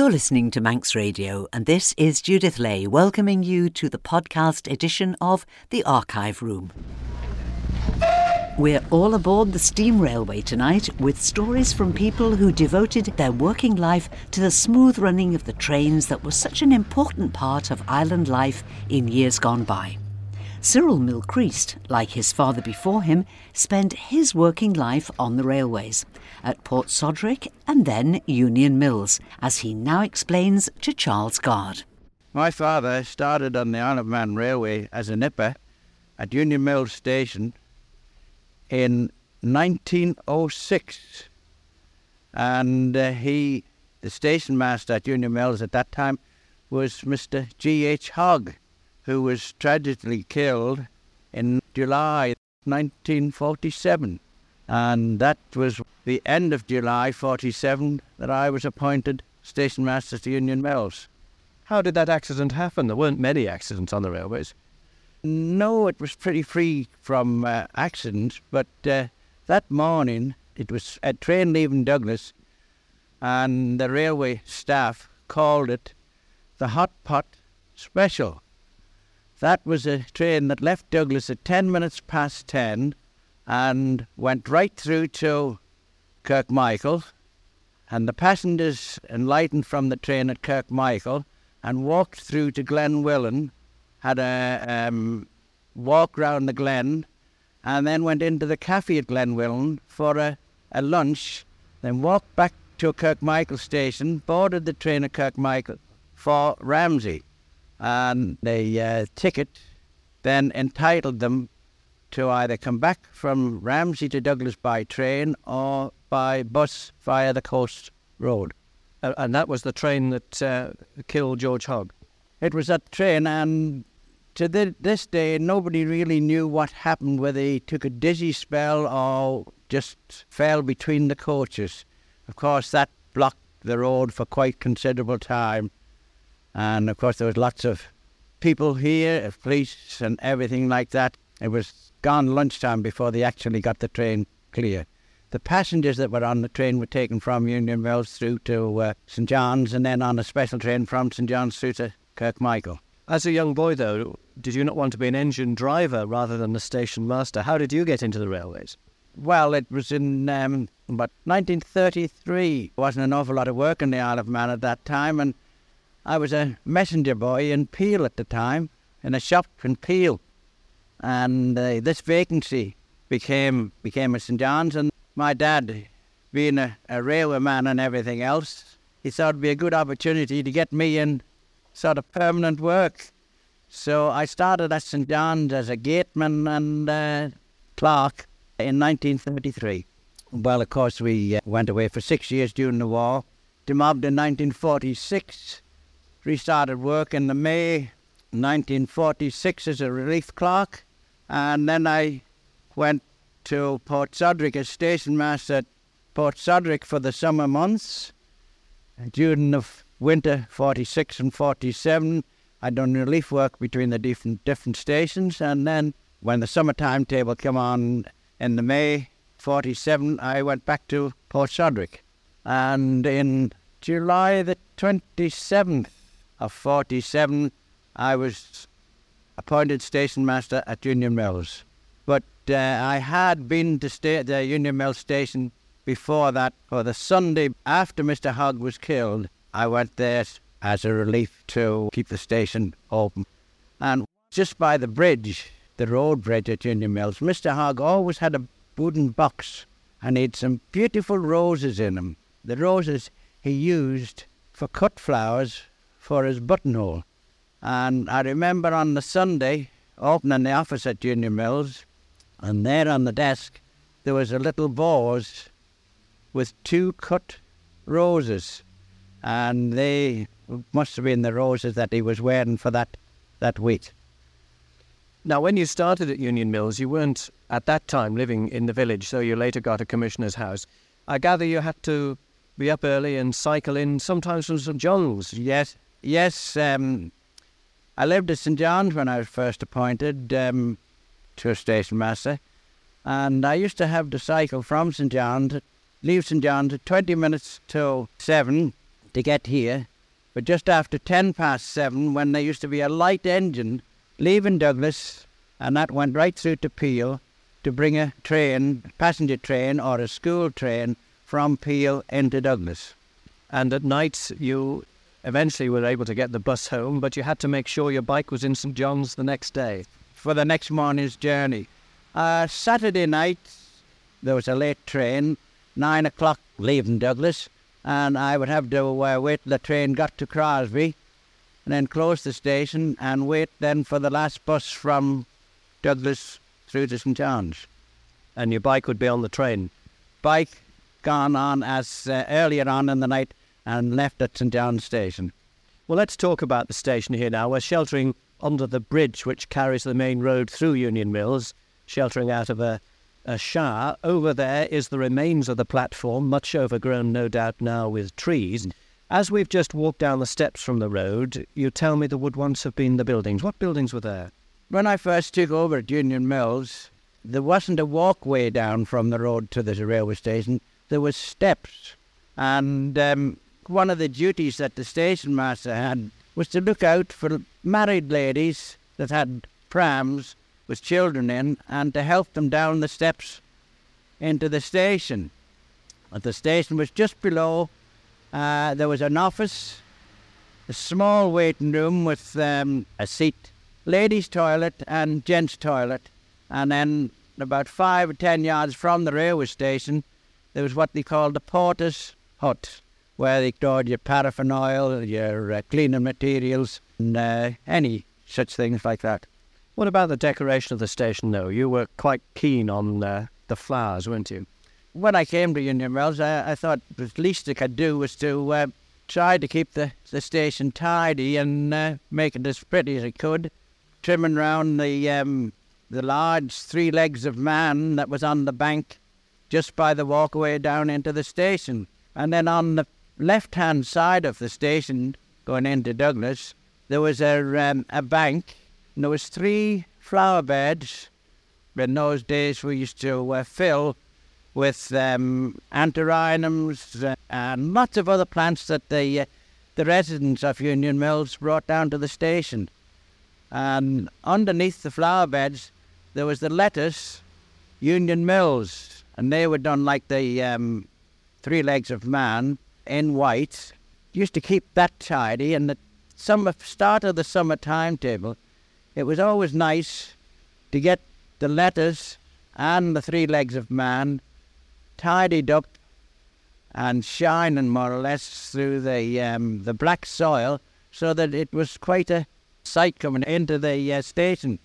You're listening to Manx Radio, and this is Judith Lay welcoming you to the podcast edition of The Archive Room. We're all aboard the steam railway tonight with stories from people who devoted their working life to the smooth running of the trains that was such an important part of island life in years gone by. Cyril Mylchreest, like his father before him, spent his working life on the railways, at Port Soderick and then Union Mills, as he now explains to Charles Guard. My father started on the Isle of Man Railway as a nipper at Union Mills Station in 1906. And uh, he, the station master at Union Mills at that time, was Mr. G.H. Hogg who was tragically killed in July 1947. And that was the end of July 47 that I was appointed station master to Union Mills. How did that accident happen? There weren't many accidents on the railways. No, it was pretty free from uh, accidents, but uh, that morning it was a train leaving Douglas, and the railway staff called it the Hot Pot Special. That was a train that left Douglas at 10 minutes past 10 and went right through to Kirkmichael. And the passengers enlightened from the train at Kirkmichael and walked through to Glen Wyllin, had a um, walk round the glen, and then went into the cafe at Glen Wyllin for a, a lunch, then walked back to Kirkmichael station, boarded the train at Kirkmichael for Ramsey and the uh, ticket then entitled them to either come back from Ramsey to Douglas by train or by bus via the coast road. Uh, and that was the train that uh, killed George Hogg? It was that train, and to this day, nobody really knew what happened, whether he took a dizzy spell or just fell between the coaches. Of course, that blocked the road for quite considerable time. And of course, there was lots of people here, of police and everything like that. It was gone lunchtime before they actually got the train clear. The passengers that were on the train were taken from Union Mills through to uh, St John's and then on a special train from St John's through to Kirkmichael. As a young boy, though, did you not want to be an engine driver rather than a station master? How did you get into the railways? Well, it was in um, about 1933. There wasn't an awful lot of work in the Isle of Man at that time, and I was a messenger boy in Peel at the time, in a shop in Peel, and uh, this vacancy became became at St John's. And my dad, being a, a railway man and everything else, he thought it'd be a good opportunity to get me in sort of permanent work. So I started at St John's as a gateman and uh, clerk in 1933. Well, of course, we uh, went away for six years during the war. Demobbed in 1946 restarted work in the May 1946 as a relief clerk, and then I went to Port Soderick as station master at Port Soderick for the summer months. During the winter 46 and 47, I'd done relief work between the different different stations, and then when the summer timetable came on in the May 47, I went back to Port Soderick. And in July the 27th, of 47, I was appointed station master at Union Mills. But uh, I had been to stay at the Union Mills station before that. For the Sunday after Mr. Hogg was killed, I went there as a relief to keep the station open. And just by the bridge, the road bridge at Union Mills, Mr. Hogg always had a wooden box and he had some beautiful roses in them. The roses he used for cut flowers for his buttonhole. And I remember on the Sunday opening the office at Union Mills, and there on the desk there was a little vase with two cut roses, and they must have been the roses that he was wearing for that, that week. Now, when you started at Union Mills, you weren't at that time living in the village, so you later got a commissioner's house. I gather you had to be up early and cycle in sometimes from St John's. Yes, Yes, um, I lived at St John's when I was first appointed um, to a station master, and I used to have to cycle from St John's, leave St John's at 20 minutes till 7, to get here. But just after ten past seven, when there used to be a light engine leaving Douglas, and that went right through to Peel to bring a train, passenger train or a school train from Peel into Douglas. And at night, you eventually we were able to get the bus home, but you had to make sure your bike was in St John's the next day. For the next morning's journey. Uh, Saturday night, there was a late train, nine o'clock leaving Douglas, and I would have to uh, wait till the train got to Crosby, and then close the station and wait then for the last bus from Douglas through to St John's. And your bike would be on the train. Bike gone on as uh, earlier on in the night and left at John's Station. Well, let's talk about the station here now. We're sheltering under the bridge which carries the main road through Union Mills, sheltering out of a, a shower. Over there is the remains of the platform, much overgrown, no doubt, now with trees. As we've just walked down the steps from the road, you tell me there would once have been the buildings. What buildings were there? When I first took over at Union Mills, there wasn't a walkway down from the road to the railway station. There was steps, and um, one of the duties that the station master had was to look out for married ladies that had prams with children in, and to help them down the steps into the station. But the station was just below. Uh, there was an office, a small waiting room with um, a seat ladies' toilet and gents' toilet. And then about five or ten yards from the railway station, there was what they called the porter's hut, where they stored your paraffin oil, your uh, cleaning materials, and uh, any such things like that. What about the decoration of the station, though? You were quite keen on uh, the flowers, weren't you? When I came to Union Mills, I, I thought the least I could do was to uh, try to keep the, the station tidy and uh, make it as pretty as I could trimming round the um, the large three legs of man that was on the bank just by the walkway down into the station. And then on the left hand side of the station, going into Douglas, there was a, um, a bank, and there was three flower beds. In those days, we used to uh, fill with um, anthuriums uh, and lots of other plants that the, uh, the residents of Union Mills brought down to the station. And underneath the flower beds, there was the lettuce Union Mills, and they were done like the um, three legs of man in white. Used to keep that tidy, and the summer start of the summer timetable, it was always nice to get the lettuce and the three legs of man tidied up and shining more or less through the um, the black soil, so that it was quite a sight coming into the uh, station.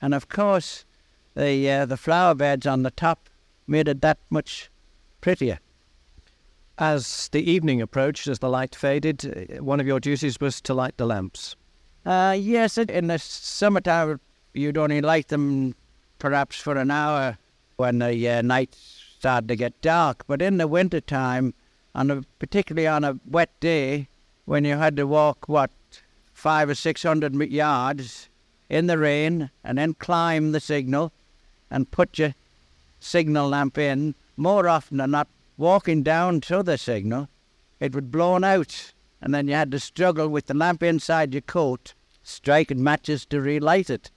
And of course, the, uh, the flower beds on the top made it that much prettier. As the evening approached, as the light faded, uh, one of your duties was to light the lamps. Uh, yes, in the summertime, you'd only light them perhaps for an hour when the uh, night started to get dark. But in the winter time, on a, particularly on a wet day, when you had to walk, what, five or six hundred yards in the rain and then climb the signal and put your signal lamp in, more often than not, walking down to the signal, it would blown out, and then you had to struggle with the lamp inside your coat, striking matches to relight it.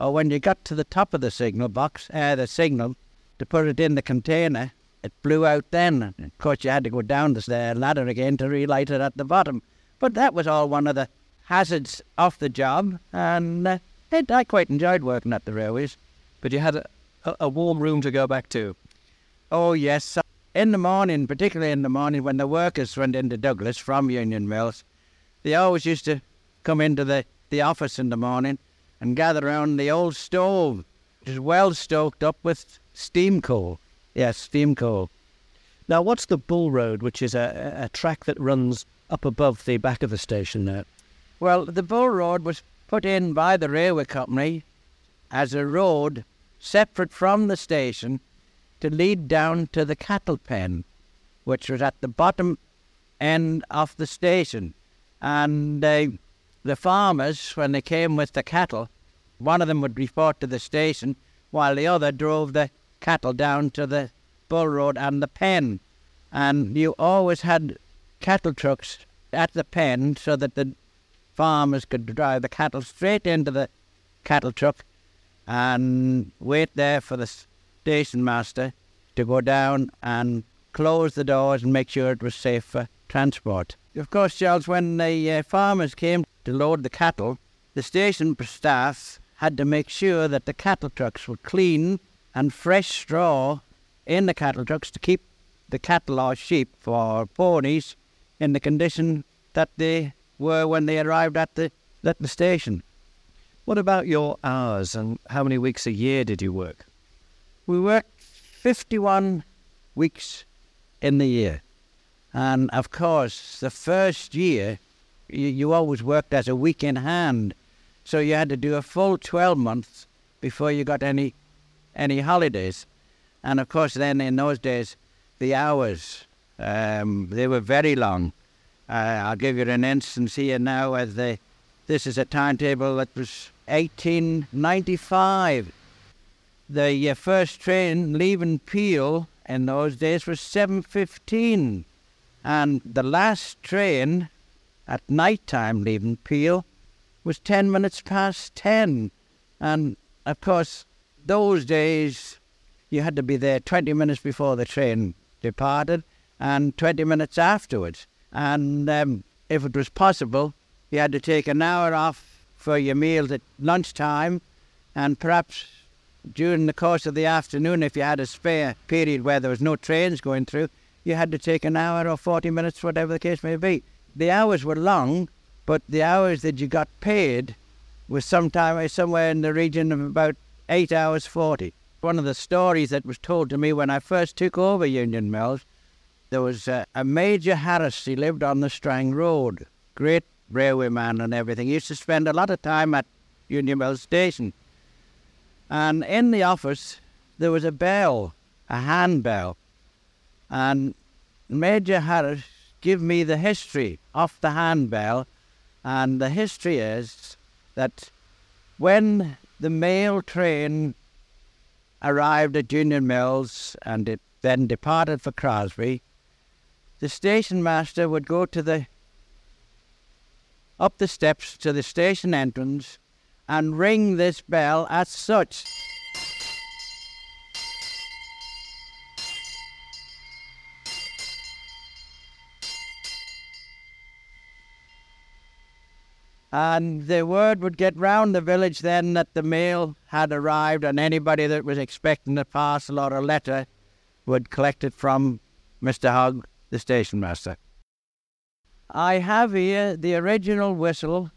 Or when you got to the top of the signal box, uh, the signal, to put it in the container, it blew out then. Of course, you had to go down the ladder again to relight it at the bottom. But that was all one of the hazards off the job, and uh, it, I quite enjoyed working at the railways. But you had a, a warm room to go back to. Oh yes, in the morning, particularly in the morning when the workers went into Douglas from Union Mills, they always used to come into the, the office in the morning and gather around the old stove, which is well stoked up with steam coal. Yes, steam coal. Now, what's the Bull Road, which is a, a track that runs up above the back of the station there? Well, the Bull Road was put in by the railway company as a road separate from the station to lead down to the cattle pen, which was at the bottom end of the station. And uh, the farmers, when they came with the cattle, one of them would report to the station while the other drove the cattle down to the Bull Road and the pen. And you always had cattle trucks at the pen so that the farmers could drive the cattle straight into the cattle truck and wait there for the station master to go down and close the doors and make sure it was safe for transport. Of course, Charles, when the uh, farmers came to load the cattle, the station staff had to make sure that the cattle trucks were clean and fresh straw in the cattle trucks to keep the cattle or sheep or ponies in the condition that they were when they arrived at the, at the station. What about your hours and how many weeks a year did you work? We worked 51 weeks in the year. And of course, the first year, you, you always worked as a week in hand. So you had to do a full 12 months before you got any any holidays. And of course, then in those days, the hours, um, they were very long. Uh, I'll give you an instance here now as the, this is a timetable that was 1895. The uh, first train leaving Peel in those days was 7.15 and the last train at night time leaving Peel was 10 minutes past 10 and of course those days you had to be there 20 minutes before the train departed and 20 minutes afterwards. And um, if it was possible you had to take an hour off for your meals at lunchtime and perhaps during the course of the afternoon, if you had a spare period where there was no trains going through, you had to take an hour or 40 minutes, whatever the case may be. The hours were long, but the hours that you got paid was sometimes somewhere in the region of about 8 hours 40. One of the stories that was told to me when I first took over Union Mills, there was a, a Major Harris, he lived on the Strang Road, great railway man and everything. He used to spend a lot of time at Union Mills Station. And in the office, there was a bell, a handbell. And Major Harris gave me the history of the handbell. And the history is that when the mail train arrived at Union Mills and it then departed for Crosby, the station master would go to the up the steps to the station entrance and ring this bell as such. And the word would get round the village then that the mail had arrived, and anybody that was expecting a parcel or a letter would collect it from Mr. Hogg, the station master. I have here the original whistle,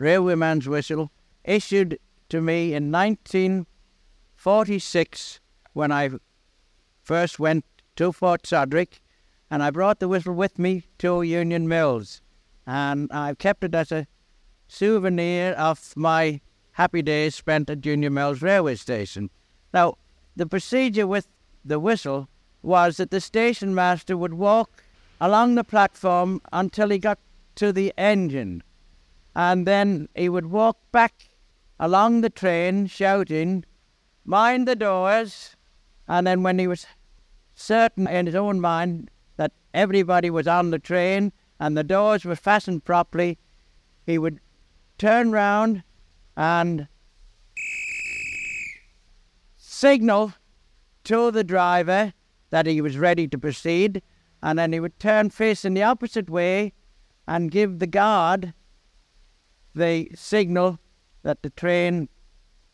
railwayman's whistle, issued to me in 1946 when I first went to Port Soderick, and I brought the whistle with me to Union Mills, and I've kept it as a souvenir of my happy days spent at Union Mills railway station. Now, the procedure with the whistle was that the station master would walk along the platform until he got to the engine, and then he would walk back along the train shouting, Mind the doors. And then when he was certain in his own mind that everybody was on the train and the doors were fastened properly, he would turn round and signal to the driver that he was ready to proceed, and then he would turn facing the opposite way and give the guard the signal that the train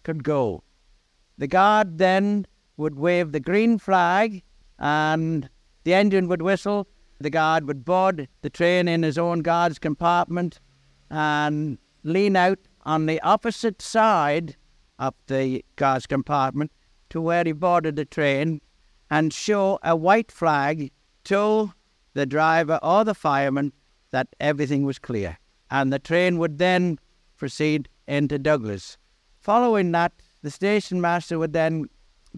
could go. The guard then would wave the green flag and the engine would whistle. The guard would board the train in his own guard's compartment and lean out on the opposite side of the guard's compartment to where he boarded the train and show a white flag to the driver or the fireman that everything was clear. And the train would then proceed into Douglas. Following that, the station master would then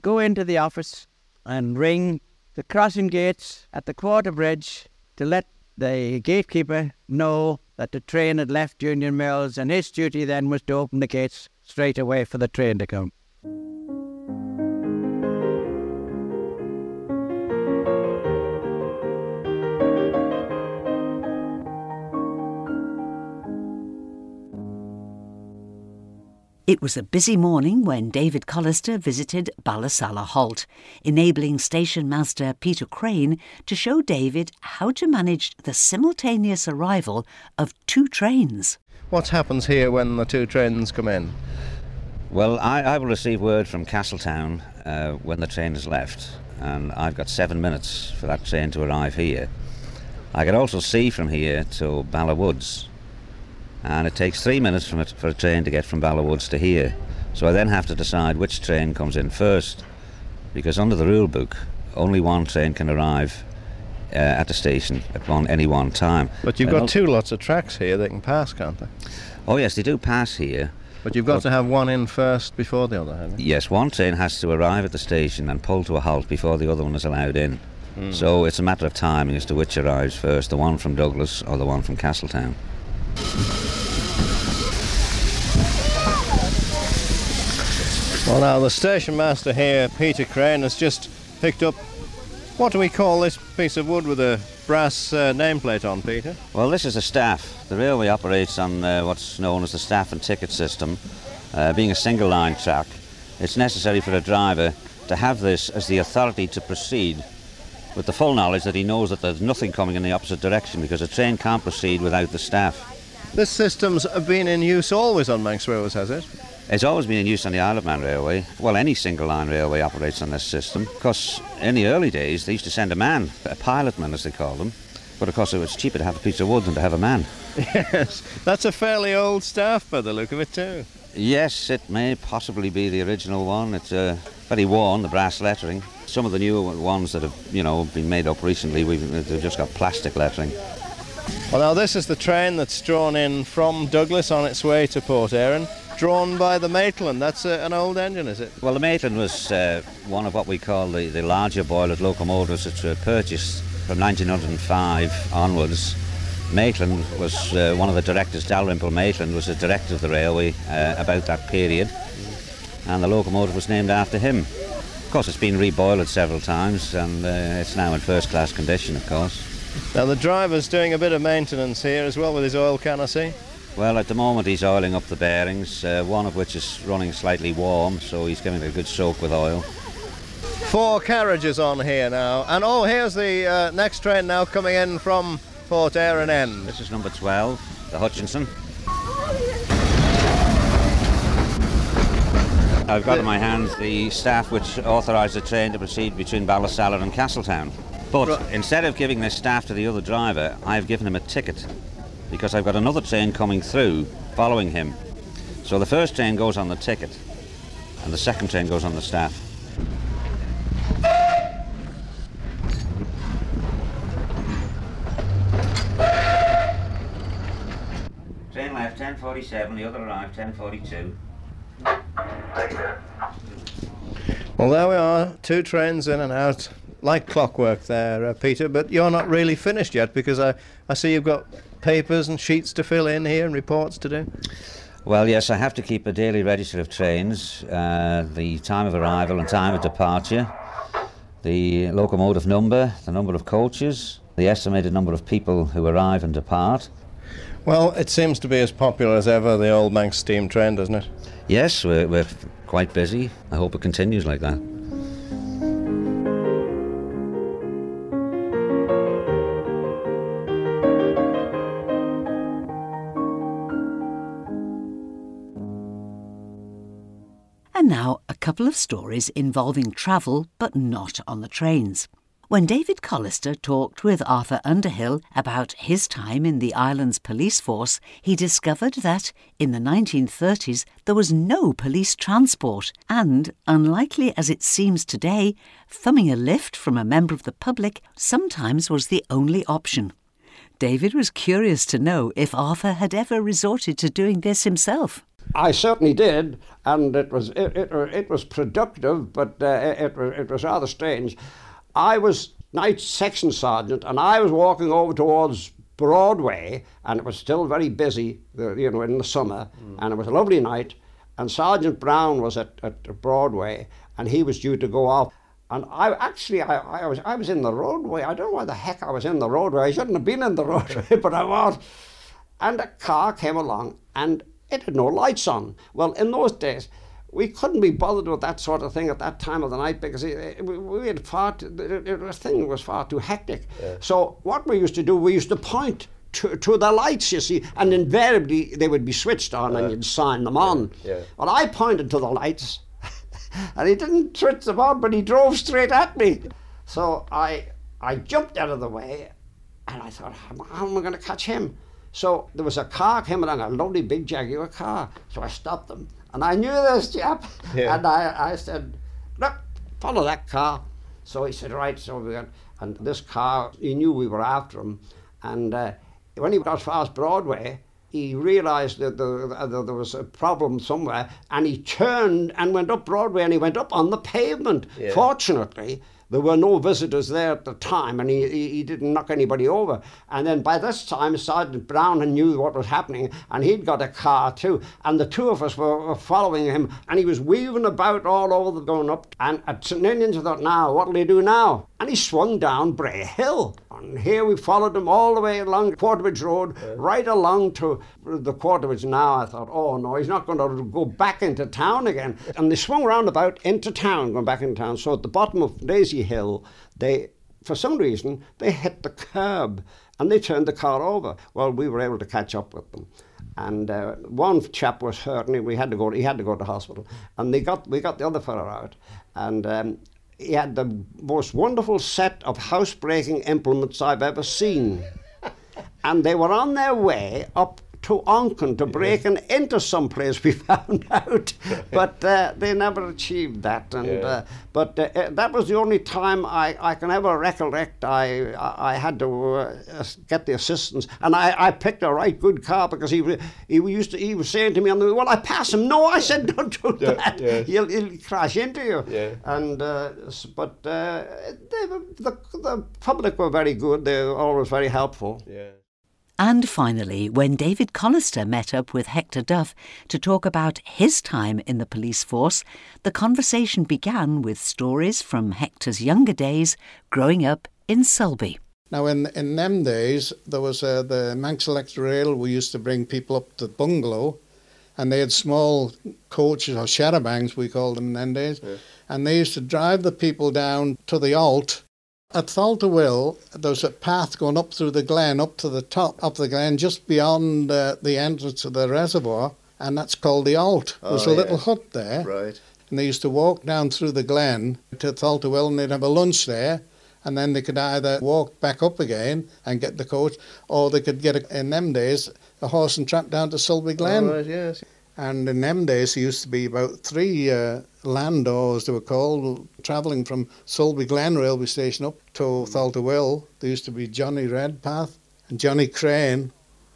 go into the office and ring the crossing gates at the quarter bridge to let the gatekeeper know that the train had left Union Mills, and his duty then was to open the gates straight away for the train to come. It was a busy morning when David Callister visited Ballasalla Halt, enabling station master Peter Craine to show David how to manage the simultaneous arrival of two trains. What happens here when the two trains come in? Well, I, I will receive word from Castletown uh, when the train has left, and I've got seven minutes for that train to arrive here. I can also see from here to Ballawoods, and it takes three minutes from it for a train to get from Ballawoods to here. So I then have to decide which train comes in first, because under the rule book, only one train can arrive uh, at the station at one any one time. But you've And got two lots of tracks here they can pass, can't they? Oh yes, they do pass here. But you've got to have one in first before the other, haven't you? Yes, one train has to arrive at the station and pull to a halt before the other one is allowed in. So it's a matter of timing as to which arrives first, the one from Douglas or the one from Castletown. Well, now the station master here, Peter Craine, has just picked up. What do we call this piece of wood with a brass uh, nameplate on, Peter? Well, this is a staff. The railway operates on uh, what's known as the staff and ticket system. Uh, being a single line track, it's necessary for a driver to have this as the authority to proceed with the full knowledge that he knows that there's nothing coming in the opposite direction because a train can't proceed without the staff. This system's been in use always on Manx Railways, has it? It's always been in use on the Isle of Man Railway. Well, any single line railway operates on this system because in the early days they used to send a man, a pilotman as they call them. But of course it was cheaper to have a piece of wood than to have a man. Yes. That's a fairly old staff by the look of it, too. Yes, it may possibly be the original one. It's uh, very worn, the brass lettering. Some of the newer ones that have, you know, been made up recently, we've, they've just got plastic lettering. Well, now this is the train that's drawn in from Douglas on its way to Port Erin, drawn by the Maitland. That's uh, an old engine, is it? Well, the Maitland was uh, one of what we call the, the larger boiler locomotives which were purchased from 1905 onwards. Maitland was uh, one of the directors, Dalrymple Maitland was the director of the railway uh, about that period, and the locomotive was named after him. Of course, it's been reboiled several times, and uh, it's now in first class condition, of course. Now the driver's doing a bit of maintenance here as well with his oil can, I see. Well, at the moment he's oiling up the bearings, uh, one of which is running slightly warm, so he's giving it a good soak with oil. Four carriages on here now, and oh, here's the uh, next train now coming in from Port Erin End. This is number 12, the Hutchinson. I've got in my hands the staff which authorised the train to proceed between Ballasalla and Castletown. But Right. instead of giving this staff to the other driver, I've given him a ticket because I've got another train coming through following him. So the first train goes on the ticket and the second train goes on the staff. Train left 1047, the other arrived 1042. Well, there we are, two trains in and out, like clockwork there, uh, Peter. But you're not really finished yet because I, I see you've got papers and sheets to fill in here and reports to do. Well, yes, I have to keep a daily register of trains, uh, the time of arrival and time of departure, the locomotive number, the number of coaches, the estimated number of people who arrive and depart. Well, it seems to be as popular as ever, the old Manx steam train, doesn't it? Yes, we're, we're quite busy. I hope it continues like that. Couple of stories involving travel but not on the trains. When David Callister talked with Arthur Underhill about his time in the island's police force, he discovered that in the 1930s there was no police transport, and, unlikely as it seems today, thumbing a lift from a member of the public sometimes was the only option. David was curious to know if Arthur had ever resorted to doing this himself. I certainly did, and it was it, it, it was productive, but uh, it, it it was rather strange. I was night section sergeant, and I was walking over towards Broadway, and it was still very busy, you know, in the summer, and it was a lovely night. And Sergeant Brown was at, at Broadway, and he was due to go off. And I actually, I, I was I was in the roadway. I don't know why the heck I was in the roadway. I shouldn't have been in the roadway, but I was. And a car came along, and it had no lights on. Well, in those days, we couldn't be bothered with that sort of thing at that time of the night because it, it, we had far too, the thing was far too hectic. Yeah. So what we used to do, we used to point to, to the lights, you see, and invariably they would be switched on uh, and you'd sign them on. Yeah, yeah. Well, I pointed to the lights, and he didn't switch them on, but he drove straight at me. So I I jumped out of the way, and I thought, how, how am I going to catch him? So there was a car came along, a lovely big Jaguar car. So I stopped them, and I knew this chap, yeah. and I, I said, look, follow that car. So he said, right. So we went, and this car, he knew we were after him, and uh, when he got as far as Broadway, he realized that there, there was a problem somewhere and he turned and went up Broadway and he went up on the pavement. Yeah. Fortunately, there were no visitors there at the time, and he, he, he, didn't knock anybody over. And then by this time, Sergeant Brown knew what was happening, and he'd got a car too. And the two of us were, were following him, and he was weaving about all over the going up. And at St Ninians, I thought, now, what'll he do now? And he swung down Bray Hill. And here we followed him all the way along Quarterbridge Road, yeah. right along to the Quarterbridge. Now I thought, oh no, he's not going to go back into town again. And they swung round about into town, going back into town. So at the bottom of Daisy Hill, they, for some reason, they hit the curb and they turned the car over. Well, we were able to catch up with them. And uh, one chap was hurt, and we had to go. He had to go to hospital, and they got we got the other fellow out. And um, he had the most wonderful set of housebreaking implements I've ever seen. and they were on their way up to Onchan to breaking into some place we found out, but uh, they never achieved that. And yeah. uh, but uh, uh, that was the only time I, I can ever recollect I I had to uh, get the assistance, and I, I picked a right good car because he he used to he was saying to me on the way, well I pass him. No, I said don't do yeah, that. Yes. He'll, he'll crash into you. Yeah. And uh, but they, the the public were very good. They were always very helpful. Yeah. And finally, when David Callister met up with Hector Duff to talk about his time in the police force, the conversation began with stories from Hector's younger days growing up in Sulby. Now, in in them days, there was uh, the Manx Electric Rail. We used to bring people up to the bungalow, and they had small coaches or charabancs, we called them in them days, yeah. and they used to drive the people down to the alt at Tholt-y-Will, there's a path going up through the glen, up to the top of the glen, just beyond uh, the entrance to the reservoir, and that's called the Alt. Oh, there's a yeah. little hut there. Right. And they used to walk down through the glen to Tholt-y-Will, and they'd have a lunch there, and then they could either walk back up again and get the coach, or they could get, a, in them days, a horse and trap down to Sulby Glen. Oh, right, yes. And in them days, there used to be about three uh, landaus, they were called, travelling from Sulby Glen railway station up to Tholt-y-Will. There used to be Johnny Redpath and Johnny Crane.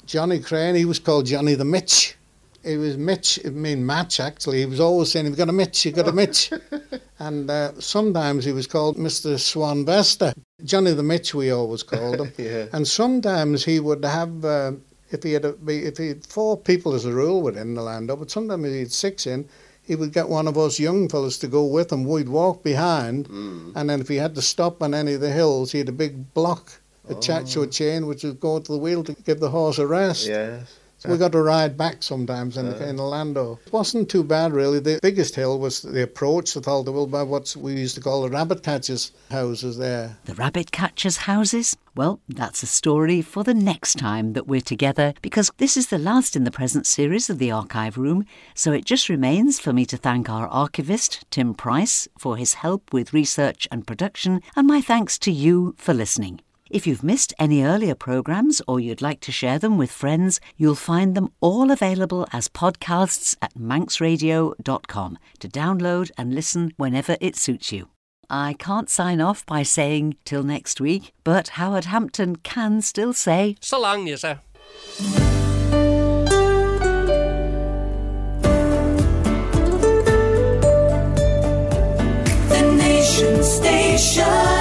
Johnny Crane, he was called Johnny the Mitch. He was Mitch, I mean Match actually. He was always saying, You've got a Mitch, you've got a Mitch. and uh, sometimes he was called Mr. Swan Vesta. Johnny the Mitch, we always called him. yeah. And sometimes he would have. Uh, if he had a, if he had four people as a rule within the land but sometimes if he had six in, he would get one of us young fellas to go with him. We'd walk behind, mm. and then if he had to stop on any of the hills, he had a big block attached oh. to a chain which would go to the wheel to give the horse a rest. Yes. So we got to ride back sometimes in, uh, in the landau. It wasn't too bad really. The biggest hill was the approach to Tholt-y-Will by what we used to call the rabbit catchers houses there. The rabbit catchers houses? Well, that's a story for the next time that we're together because this is the last in the present series of the Archive Room, so it just remains for me to thank our archivist, Tim Price, for his help with research and production, and my thanks to you for listening. If you've missed any earlier programmes or you'd like to share them with friends, you'll find them all available as podcasts at manxradio.com to download and listen whenever it suits you. I can't sign off by saying till next week, but Howard Hampton can still say So long, you sir. The Nation Station.